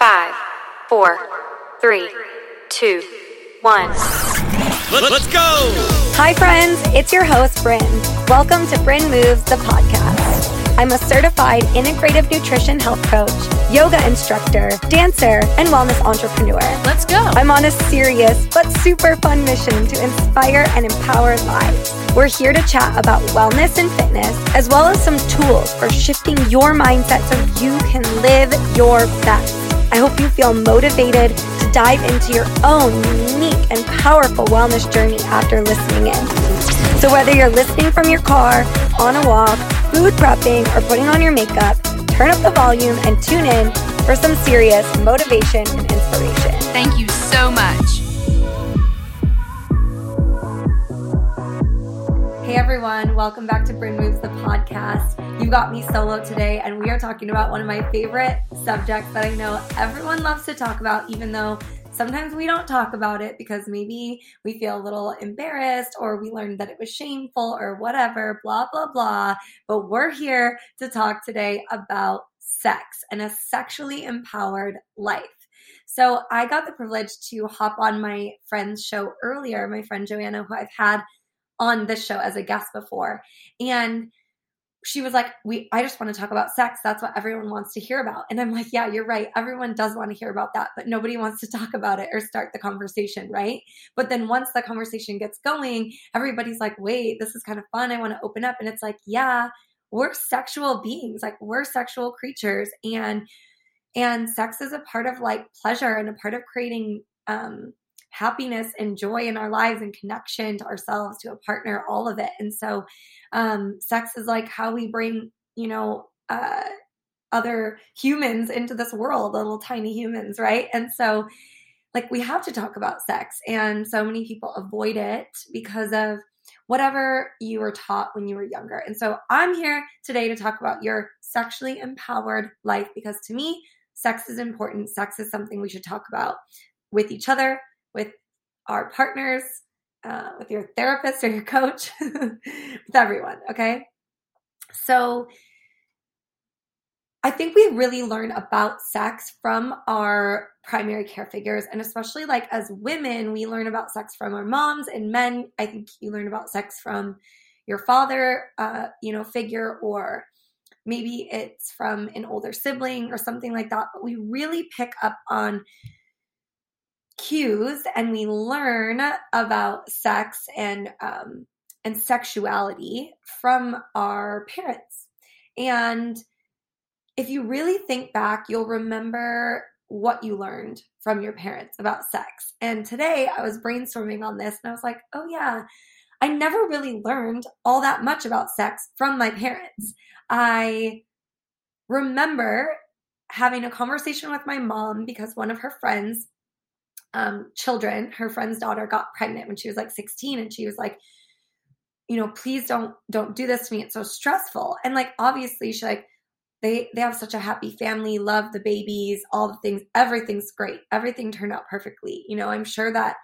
Five, four, three, two, one. Let, us go! Hi, friends. It's your host, Bryn. Welcome to Bryn Moves, the podcast. I'm a certified integrative nutrition health coach, yoga instructor, dancer, and wellness entrepreneur. Let's go. I'm on a serious but super fun mission to inspire and empower lives. We're here to chat about wellness and fitness, as well as some tools for shifting your mindset so you can live your best. I hope you feel motivated to dive into your own unique and powerful wellness journey after listening in. So, whether you're listening from your car, on a walk, food prepping, or putting on your makeup, turn up the volume and tune in for some serious motivation and inspiration. Thank you so much. Hey everyone, welcome back to Bryn Moves the podcast. You got me solo today, and we are talking about one of my favorite subjects that I know everyone loves to talk about, even though sometimes we don't talk about it because maybe we feel a little embarrassed or we learned that it was shameful or whatever, blah, blah, blah. But we're here to talk today about sex and a sexually empowered life. So I got the privilege to hop on my friend's show earlier, my friend Joanna, who I've had on this show as a guest before. And she was like, "We I just want to talk about sex. That's what everyone wants to hear about." And I'm like, "Yeah, you're right. Everyone does want to hear about that, but nobody wants to talk about it or start the conversation, right?" But then once the conversation gets going, everybody's like, "Wait, this is kind of fun. I want to open up." And it's like, "Yeah, we're sexual beings. Like we're sexual creatures and and sex is a part of like pleasure and a part of creating um happiness and joy in our lives and connection to ourselves, to a partner, all of it. And so, um, sex is like how we bring, you know, uh, other humans into this world, little tiny humans, right? And so, like, we have to talk about sex. And so many people avoid it because of whatever you were taught when you were younger. And so, I'm here today to talk about your sexually empowered life because to me, sex is important. Sex is something we should talk about with each other, with our partners, uh, with your therapist or your coach, with everyone. Okay. So I think we really learn about sex from our primary care figures. And especially like as women, we learn about sex from our moms and men. I think you learn about sex from your father, uh, you know, figure, or maybe it's from an older sibling or something like that. But we really pick up on cues and we learn about sex and um, and sexuality from our parents. And if you really think back, you'll remember what you learned from your parents about sex. And today I was brainstorming on this and I was like, oh yeah, I never really learned all that much about sex from my parents. I remember having a conversation with my mom because one of her friends um, children, her friend's daughter got pregnant when she was like 16 and she was like, you know, please don't don't do this to me. It's so stressful. And like obviously she like they they have such a happy family, love the babies, all the things, everything's great. Everything turned out perfectly. You know, I'm sure that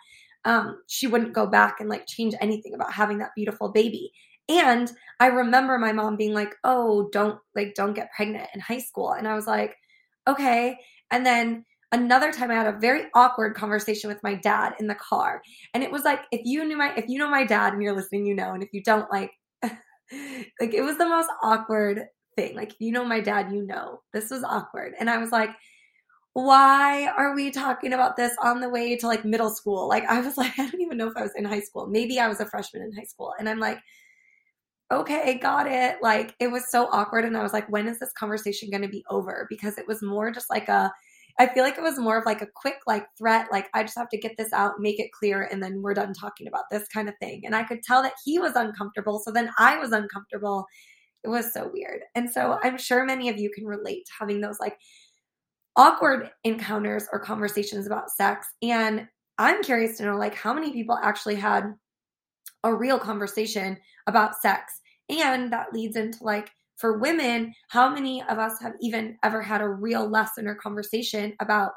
um she wouldn't go back and like change anything about having that beautiful baby. And I remember my mom being like, "Oh, don't like don't get pregnant in high school." And I was like, "Okay." And then another time I had a very awkward conversation with my dad in the car. And it was like if you knew my if you know my dad and you're listening, you know, and if you don't like like it was the most awkward thing. Like you know my dad, you know. This was awkward. And I was like why are we talking about this on the way to like middle school? Like I was like I don't even know if I was in high school. Maybe I was a freshman in high school. And I'm like okay, got it. Like it was so awkward and I was like when is this conversation going to be over? Because it was more just like a I feel like it was more of like a quick like threat, like I just have to get this out, make it clear, and then we're done talking about this kind of thing. And I could tell that he was uncomfortable. So then I was uncomfortable. It was so weird. And so I'm sure many of you can relate to having those like awkward encounters or conversations about sex. And I'm curious to know like how many people actually had a real conversation about sex. And that leads into like for women, how many of us have even ever had a real lesson or conversation about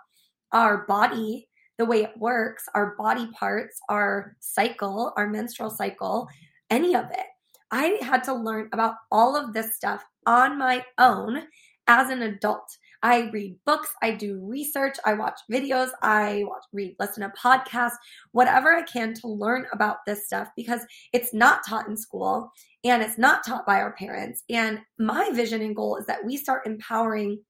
our body, the way it works, our body parts, our cycle, our menstrual cycle, any of it? I had to learn about all of this stuff on my own as an adult. I read books, I do research, I watch videos, I watch, read, listen to podcasts, whatever I can to learn about this stuff because it's not taught in school and it's not taught by our parents. And my vision and goal is that we start empowering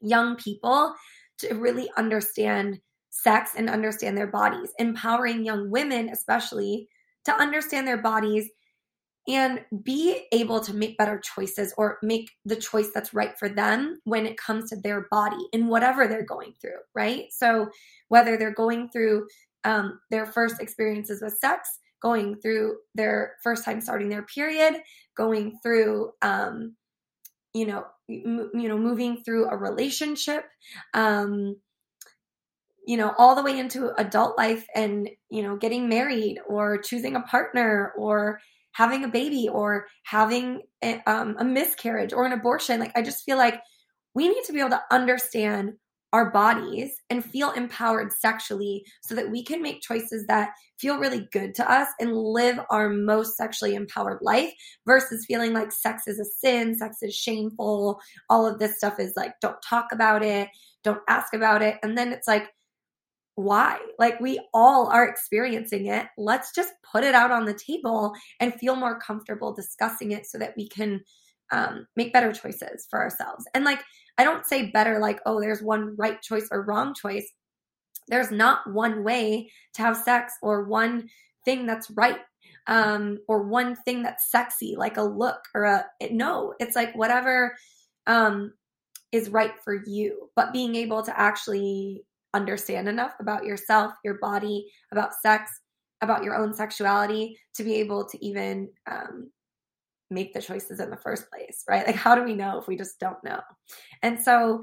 young people to really understand sex and understand their bodies, empowering young women, especially, to understand their bodies and be able to make better choices or make the choice that's right for them when it comes to their body and whatever they're going through, right? So, whether they're going through um, their first experiences with sex, going through their first time starting their period, going through, um, you know, m- you know, moving through a relationship, um, you know, all the way into adult life and, you know, getting married or choosing a partner or having a baby or having a, um, a miscarriage or an abortion. Like, I just feel like we need to be able to understand our bodies and feel empowered sexually so that we can make choices that feel really good to us and live our most sexually empowered life versus feeling like sex is a sin, sex is shameful, all of this stuff is like, don't talk about it, don't ask about it. And then it's like, why? Like we all are experiencing it. Let's just put it out on the table and feel more comfortable discussing it so that we can um, make better choices for ourselves. And like, I don't say better like, oh, there's one right choice or wrong choice. There's not one way to have sex or one thing that's right um, or one thing that's sexy, like a look or a no. It's like whatever um, is right for you, but being able to actually understand enough about yourself, your body, about sex, about your own sexuality to be able to even um, make the choices in the first place, right? Like, how do we know if we just don't know? And so,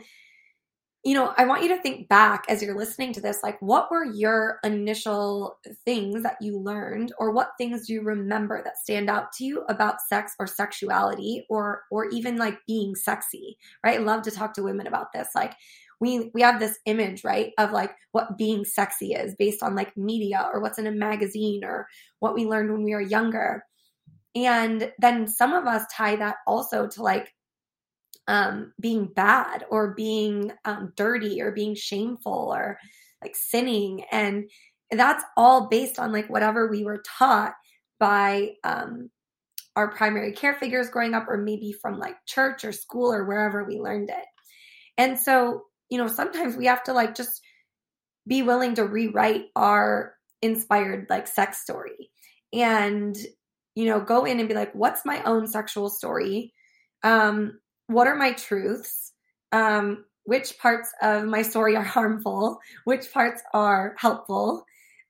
you know, I want you to think back as you're listening to this like, what were your initial things that you learned, or what things do you remember that stand out to you about sex or sexuality, or or even like being sexy, right? I love to talk to women about this. Like, we we have this image right of like what being sexy is based on like media or what's in a magazine or what we learned when we were younger. And then some of us tie that also to like um being bad or being um, dirty or being shameful or like sinning. And that's all based on like whatever we were taught by um our primary care figures growing up or maybe from like church or school or wherever we learned it. And so you know, sometimes we have to like just be willing to rewrite our inspired like sex story and you know go in and be like what's my own sexual story? Um what are my truths? Um which parts of my story are harmful? Which parts are helpful?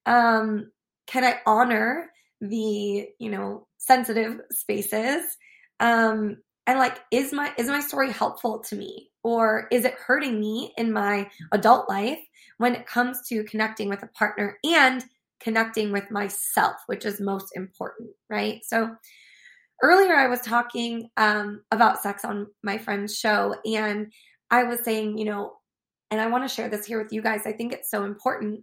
Um can i honor the you know sensitive spaces? Um and like is my is my story helpful to me or is it hurting me in my adult life when it comes to connecting with a partner and connecting with myself, which is most important, right? So earlier I was talking um, about sex on my friend's show, and I was saying, you know, and I want to share this here with you guys. I think it's so important.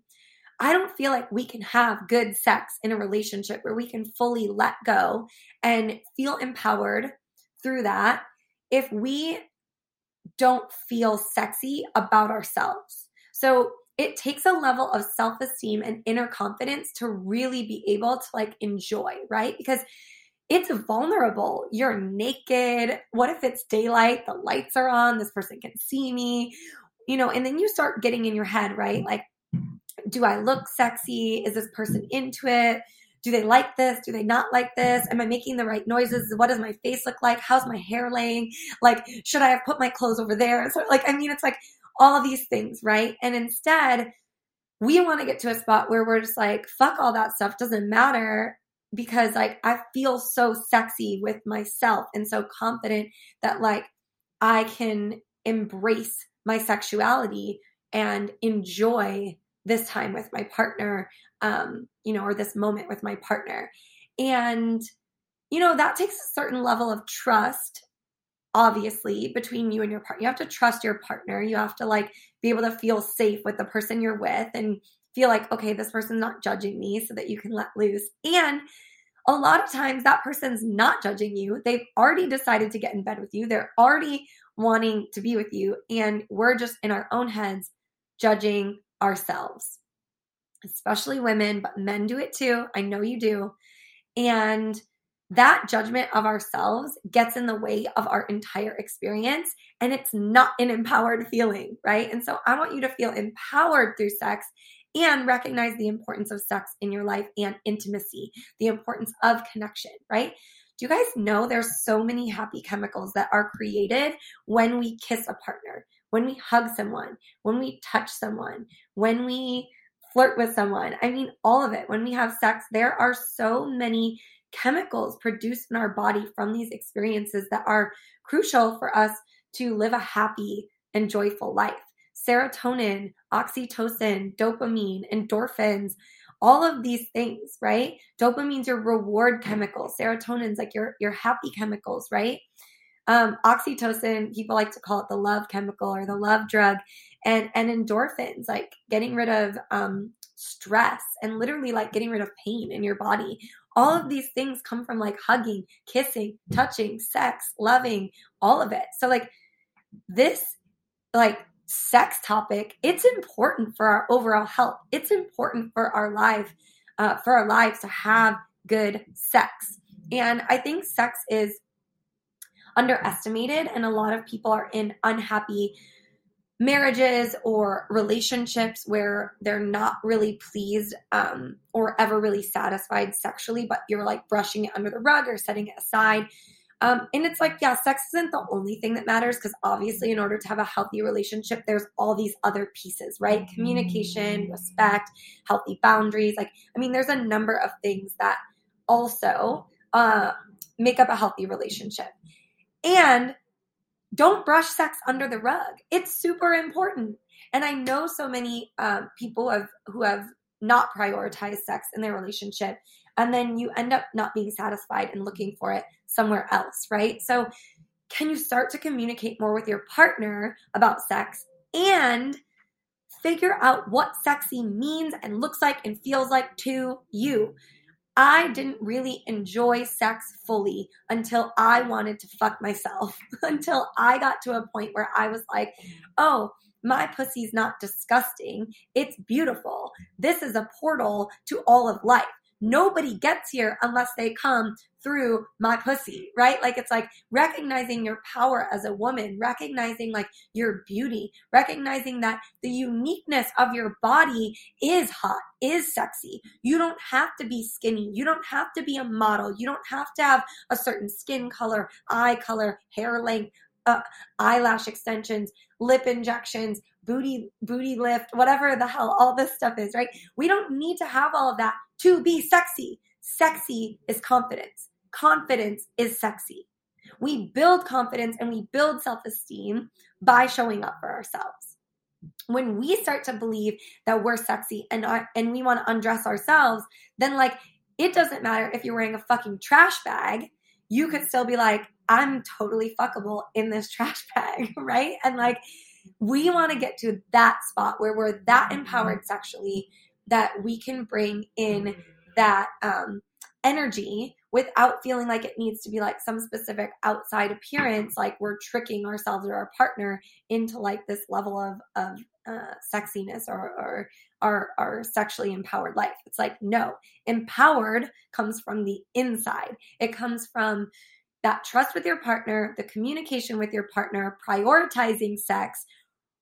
I don't feel like we can have good sex in a relationship where we can fully let go and feel empowered through that if we don't feel sexy about ourselves. So it takes a level of self esteem and inner confidence to really be able to like enjoy, right? Because it's vulnerable. You're naked. What if it's daylight? The lights are on. This person can see me, you know, and then you start getting in your head, right? Like, do I look sexy? Is this person into it? Do they like this? Do they not like this? Am I making the right noises? What does my face look like? How's my hair laying? Like, should I have put my clothes over there? So, like, I mean, it's like all these things, right? And instead, we want to get to a spot where we're just like, fuck all that stuff, doesn't matter because like I feel so sexy with myself and so confident that like I can embrace my sexuality and enjoy this time with my partner um, you know, or this moment with my partner. And, you know, that takes a certain level of trust, obviously, between you and your partner. You have to trust your partner. You have to like be able to feel safe with the person you're with and feel like, okay, this person's not judging me so that you can let loose. And a lot of times that person's not judging you. They've already decided to get in bed with you. They're already wanting to be with you. And we're just in our own heads judging ourselves, especially women, but men do it too. I know you do. And that judgment of ourselves gets in the way of our entire experience and it's not an empowered feeling, right? And so I want you to feel empowered through sex and recognize the importance of sex in your life and intimacy, the importance of connection, right? Do you guys know there's so many happy chemicals that are created when we kiss a partner, when we hug someone, when we touch someone, when we flirt with someone? I mean, all of it. When we have sex, there are so many chemicals produced in our body from these experiences that are crucial for us to live a happy and joyful life. Serotonin, oxytocin, dopamine, endorphins, all of these things, right? Dopamine's your reward chemical. Serotonin's like your your happy chemicals, right? Um, oxytocin, people like to call it the love chemical or the love drug, and and endorphins, like getting rid of um, stress and literally like getting rid of pain in your body all of these things come from like hugging, kissing, touching, sex, loving, all of it. So like this like sex topic, it's important for our overall health. It's important for our life, uh, for our lives to have good sex. And I think sex is underestimated, and a lot of people are in unhappy marriages or relationships where they're not really pleased um, or ever really satisfied sexually, but you're like brushing it under the rug or setting it aside. Um, and it's like, yeah, sex isn't the only thing that matters because obviously, in order to have a healthy relationship, there's all these other pieces, right? Communication, respect, healthy boundaries. Like, I mean, there's a number of things that also uh, make up a healthy relationship. And don't brush sex under the rug. It's super important. And I know so many um, people have, who have not prioritized sex in their relationship. And then you end up not being satisfied and looking for it somewhere else, right? So, can you start to communicate more with your partner about sex and figure out what sexy means and looks like and feels like to you? I didn't really enjoy sex fully until I wanted to fuck myself, until I got to a point where I was like, oh, my pussy's not disgusting. It's beautiful. This is a portal to all of life nobody gets here unless they come through my pussy, right? Like it's like recognizing your power as a woman, recognizing like your beauty, recognizing that the uniqueness of your body is hot, is sexy. You don't have to be skinny. You don't have to be a model. You don't have to have a certain skin color, eye color, hair length, uh, eyelash extensions, lip injections, booty booty lift, whatever the hell all this stuff is, right? We don't need to have all of that to be sexy. Sexy is confidence. Confidence is sexy. We build confidence and we build self-esteem by showing up for ourselves. When we start to believe that we're sexy and and we want to undress ourselves, then like it doesn't matter if you're wearing a fucking trash bag, you could still be like, I'm totally fuckable in this trash bag, right? And like we want to get to that spot where we're that mm-hmm. empowered sexually that we can bring in that um, energy without feeling like it needs to be like some specific outside appearance like we're tricking ourselves or our partner into like this level of of uh, sexiness or, or our, our sexually empowered life. It's like no empowered comes from the inside. It comes from that trust with your partner, the communication with your partner, prioritizing sex,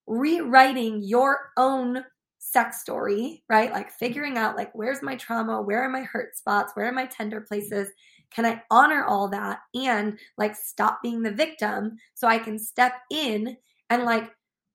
rewriting your own sex story, right? Like figuring out like where's my trauma, where are my hurt spots, where are my tender places? Can I honor all that and like stop being the victim so I can step in and like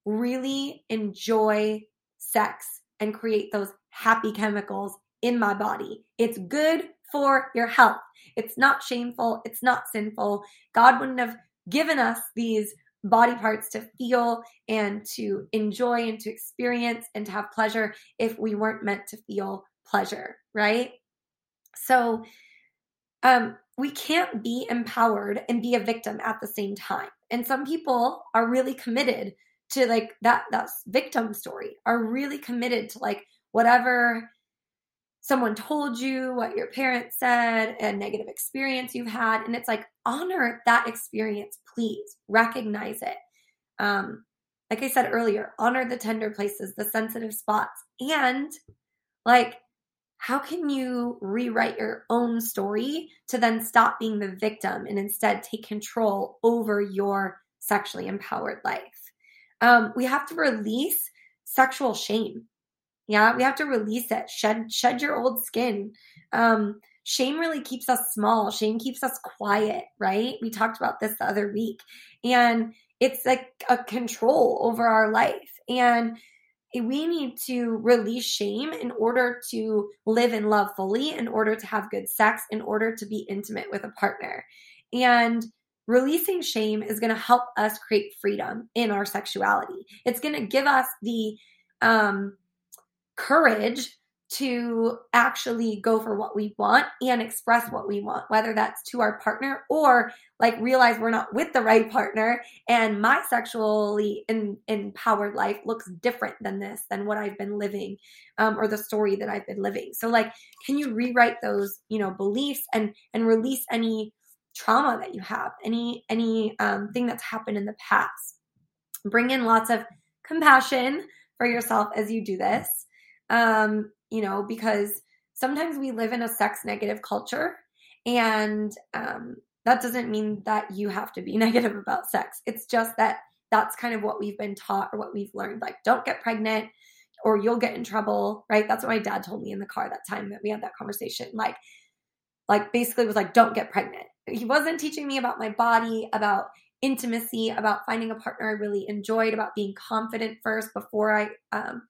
really enjoy sex and create those happy chemicals in my body. It's good for your health. It's not shameful. It's not sinful. God wouldn't have given us these body parts to feel and to enjoy and to experience and to have pleasure if we weren't meant to feel pleasure, right? So, um, we can't be empowered and be a victim at the same time. And some people are really committed to like that that victim story, are really committed to like whatever someone told you, what your parents said, a negative experience you've had. And it's like, honor that experience, please. Recognize it. um, like I said earlier, honor the tender places, the sensitive spots, and like how can you rewrite your own story to then stop being the victim and instead take control over your sexually empowered life? Um, we have to release sexual shame. Yeah, we have to release it. Shed shed your old skin. Um, shame really keeps us small. Shame keeps us quiet, right? We talked about this the other week. And it's like a control over our life. And we need to release shame in order to live and love fully, in order to have good sex, in order to be intimate with a partner. And releasing shame is going to help us create freedom in our sexuality. It's going to give us the um, courage to actually go for what we want and express what we want, whether that's to our partner or like realize we're not with the right partner and my sexually in, empowered life looks different than this, than what I've been living um, or the story that I've been living. So like, can you rewrite those, you know, beliefs and, and release any trauma that you have, any, any um, thing that's happened in the past? Bring in lots of compassion for yourself as you do this. Um, you know, because sometimes we live in a sex negative culture and um, that doesn't mean that you have to be negative about sex. It's just that that's kind of what we've been taught or what we've learned. Like, don't get pregnant or you'll get in trouble, right? That's what my dad told me in the car that time that we had that conversation. Like, like basically was like, don't get pregnant. He wasn't teaching me about my body, about intimacy, about finding a partner I really enjoyed, about being confident first before I um,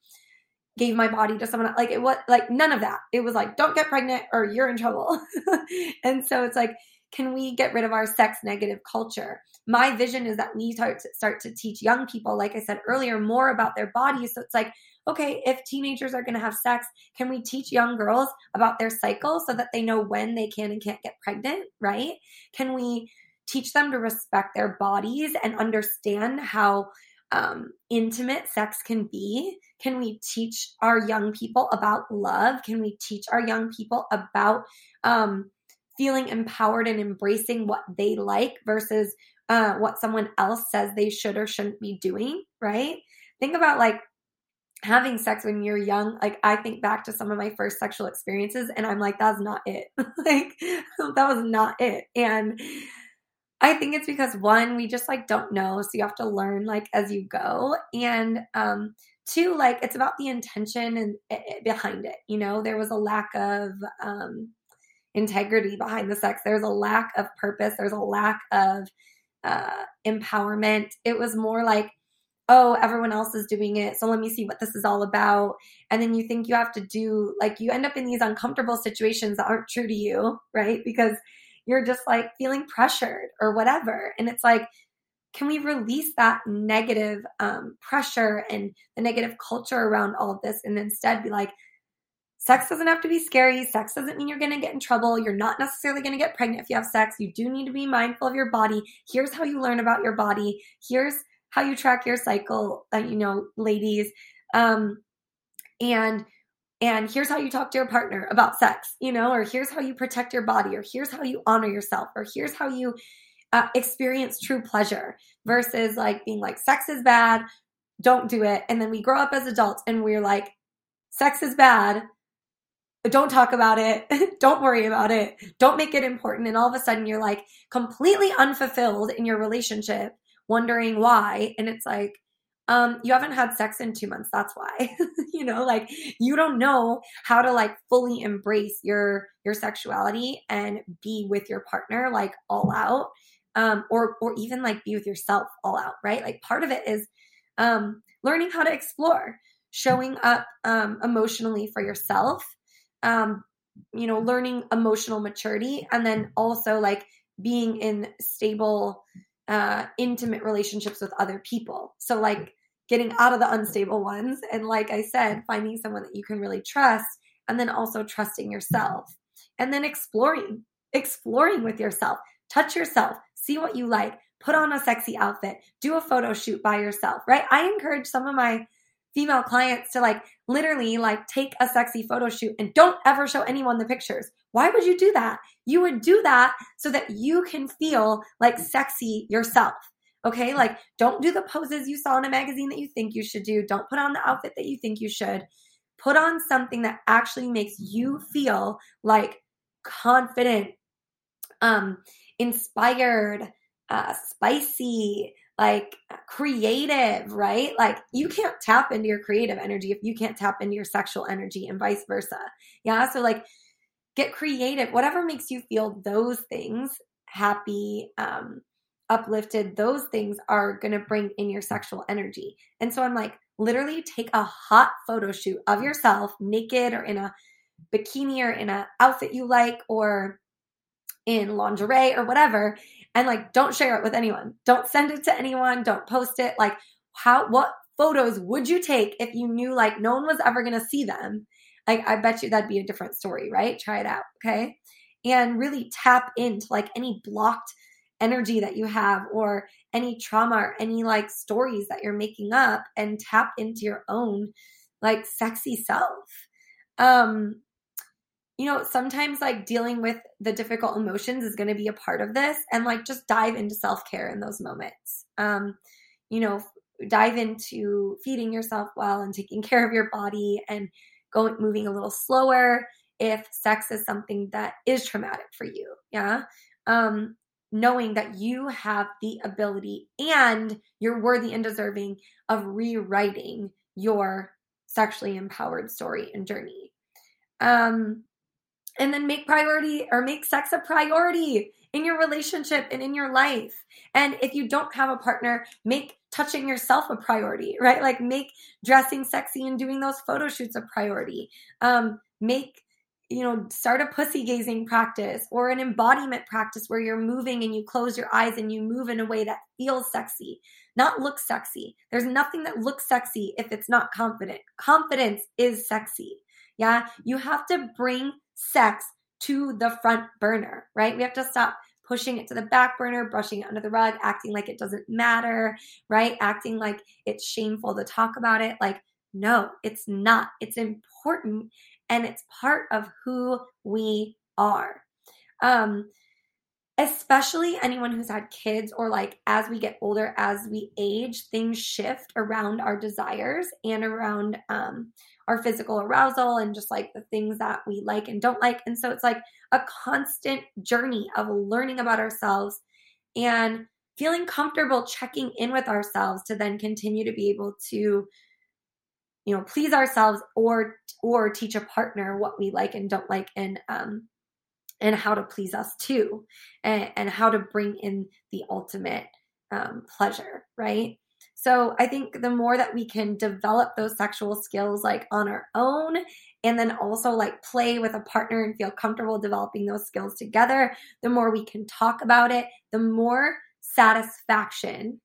gave my body to someone like it was like none of that. It was like don't get pregnant or you're in trouble. And so it's like can we get rid of our sex negative culture? My vision is that we start to, start to teach young people like i said earlier more about their bodies. So it's like okay if teenagers are going to have sex can we teach young girls about their cycle so that they know when they can and can't get pregnant right? Can we teach them to respect their bodies and understand how um, intimate sex can be? Can we teach our young people about love? Can we teach our young people about um, feeling empowered and embracing what they like versus uh, what someone else says they should or shouldn't be doing? Right? Think about like having sex when you're young like i think back to some of my first sexual experiences and i'm like that's not it like that was not it and I think it's because one, we just like don't know. So you have to learn like as you go. And um, two, like it's about the intention and it, it, behind it. You know, there was a lack of um, integrity behind the sex. There's a lack of purpose. There's a lack of uh, empowerment. It was more like, oh, everyone else is doing it. So let me see what this is all about. And then you think you have to do, like, you end up in these uncomfortable situations that aren't true to you, right? Because you're just like feeling pressured or whatever. And it's like, can we release that negative um, pressure and the negative culture around all of this and instead be like, sex doesn't have to be scary. Sex doesn't mean you're going to get in trouble. You're not necessarily going to get pregnant if you have sex. You do need to be mindful of your body. Here's how you learn about your body. Here's how you track your cycle, uh, you know, ladies. Um, and and here's how you talk to your partner about sex, you know, or here's how you protect your body, or here's how you honor yourself, or here's how you uh, experience true pleasure versus like being like, sex is bad, don't do it. And then we grow up as adults and we're like, sex is bad, don't talk about it, don't worry about it, don't make it important. And all of a sudden you're like completely unfulfilled in your relationship, wondering why. And it's like, um, you haven't had sex in two months. That's why, you know, like you don't know how to like fully embrace your your sexuality and be with your partner like all out, um, or or even like be with yourself all out, right? Like part of it is um, learning how to explore, showing up um, emotionally for yourself, um, you know, learning emotional maturity, and then also like being in stable uh, intimate relationships with other people. So, like, getting out of the unstable ones. And, like I said, finding someone that you can really trust, and then also trusting yourself. And then exploring, exploring with yourself. Touch yourself, see what you like, put on a sexy outfit, do a photo shoot by yourself, right? I encourage some of my female clients to like literally like take a sexy photo shoot and don't ever show anyone the pictures. Why would you do that? You would do that so that you can feel like sexy yourself. Okay. Like, don't do the poses you saw in a magazine that you think you should do. Don't put on the outfit that you think you should. Put on something that actually makes you feel like confident, um, inspired, uh, spicy, like creative, right? Like you can't tap into your creative energy if you can't tap into your sexual energy and vice versa. Yeah. So, like, get creative, whatever makes you feel those things happy, um, uplifted, those things are going to bring in your sexual energy. And so, I'm like, literally take a hot photo shoot of yourself naked or in a bikini or in an outfit you like or in lingerie or whatever and like don't share it with anyone. Don't send it to anyone. Don't post it. Like how what photos would you take if you knew like no one was ever going to see them? Like i bet you that'd be a different story right? Try it out okay? And really tap into like any blocked energy that you have or any trauma or any like stories that you're making up and tap into your own like sexy self. Um you know, sometimes like dealing with the difficult emotions is going to be a part of this and like just dive into self-care in those moments. Um, you know, dive into feeding yourself well and taking care of your body and going moving a little slower if sex is something that is traumatic for you. Yeah. Um, knowing that you have the ability and you're worthy and deserving of rewriting your sexually empowered story and journey. Um, and then make priority or make sex a priority in your relationship and in your life. And if you don't have a partner, make touching yourself a priority, right? Like make dressing sexy and doing those photo shoots a priority. Um, make you know, start a pussy gazing practice or an embodiment practice where you're moving and you close your eyes and you move in a way that feels sexy, not looks sexy. There's nothing that looks sexy if it's not confident. Confidence is sexy. Yeah. You have to bring sex to the front burner, right? We have to stop pushing it to the back burner, brushing it under the rug, acting like it doesn't matter, right? Acting like it's shameful to talk about it. Like, no, it's not. It's important and it's part of who we are. Um, especially anyone who's had kids or like as we get older as we age things shift around our desires and around um, our physical arousal and just like the things that we like and don't like. And so it's like a constant journey of learning about ourselves and feeling comfortable checking in with ourselves to then continue to be able to you know please ourselves or or teach a partner what we like and don't like and um and how to please us too and, and how to bring in the ultimate um, pleasure right so i think the more that we can develop those sexual skills like on our own and then also like play with a partner and feel comfortable developing those skills together the more we can talk about it the more satisfaction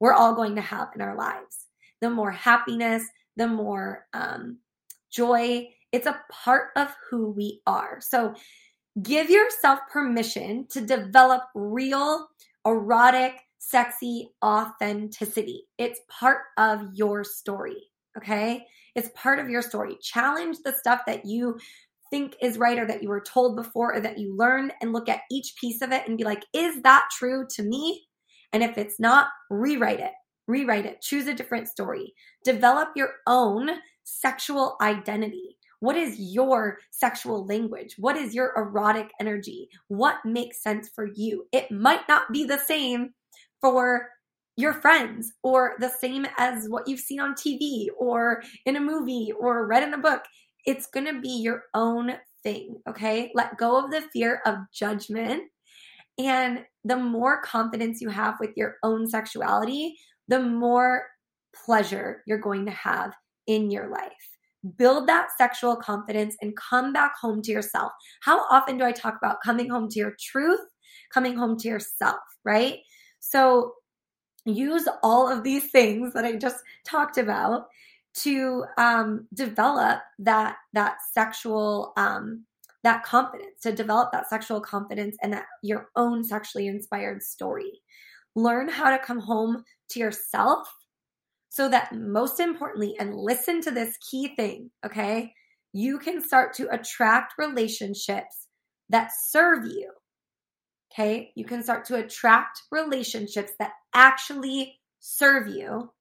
we're all going to have in our lives. The more happiness the more um, joy. It's a part of who we are. So Give yourself permission to develop real, erotic, sexy authenticity. It's part of your story. Okay. It's part of your story. Challenge the stuff that you think is right or that you were told before or that you learned and look at each piece of it and be like, is that true to me? And if it's not, rewrite it. Rewrite it. Choose a different story. Develop your own sexual identity. What is your sexual language? What is your erotic energy? What makes sense for you? It might not be the same for your friends or the same as what you've seen on TV or in a movie or read in a book. It's going to be your own thing, okay? Let go of the fear of judgment. And the more confidence you have with your own sexuality, the more pleasure you're going to have in your life build that sexual confidence and come back home to yourself. How often do I talk about coming home to your truth, coming home to yourself, right? So use all of these things that I just talked about to um, develop that that sexual um, that confidence to develop that sexual confidence and that your own sexually inspired story learn how to come home to yourself so that most importantly, and listen to this key thing, okay? You can start to attract relationships that serve you. Okay? You can start to attract relationships that actually serve you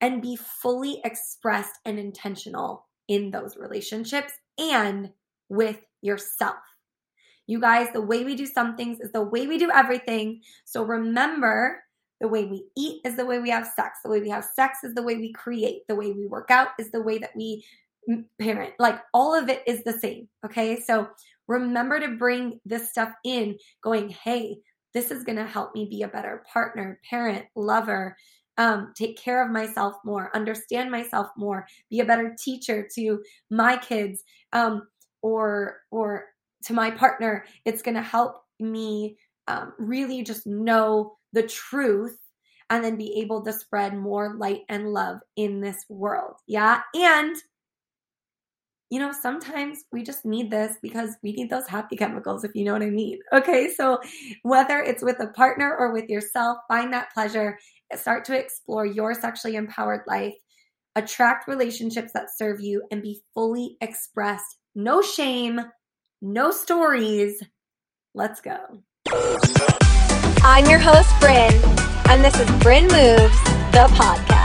and be fully expressed and intentional in those relationships and with yourself. You guys, the way we do some things is the way we do everything. So remember, the way we eat is the way we have sex. The way we have sex is the way we create. The way we work out is the way that we parent. Like all of it is the same. Okay. So remember to bring this stuff in, going, hey, this is going to help me be a better partner, parent, lover, um, take care of myself more, understand myself more, be a better teacher to my kids um, or or to my partner. It's going to help me um, really just know the truth and then be able to spread more light and love in this world. Yeah. And you know, sometimes we just need this because we need those happy chemicals, if you know what I mean. Okay, so whether it's with a partner or with yourself, find that pleasure, start to explore your sexually empowered life, attract relationships that serve you, and be fully expressed. No shame, no stories. Let's go. I'm your host, Bryn, and this is Bryn Moves, the podcast.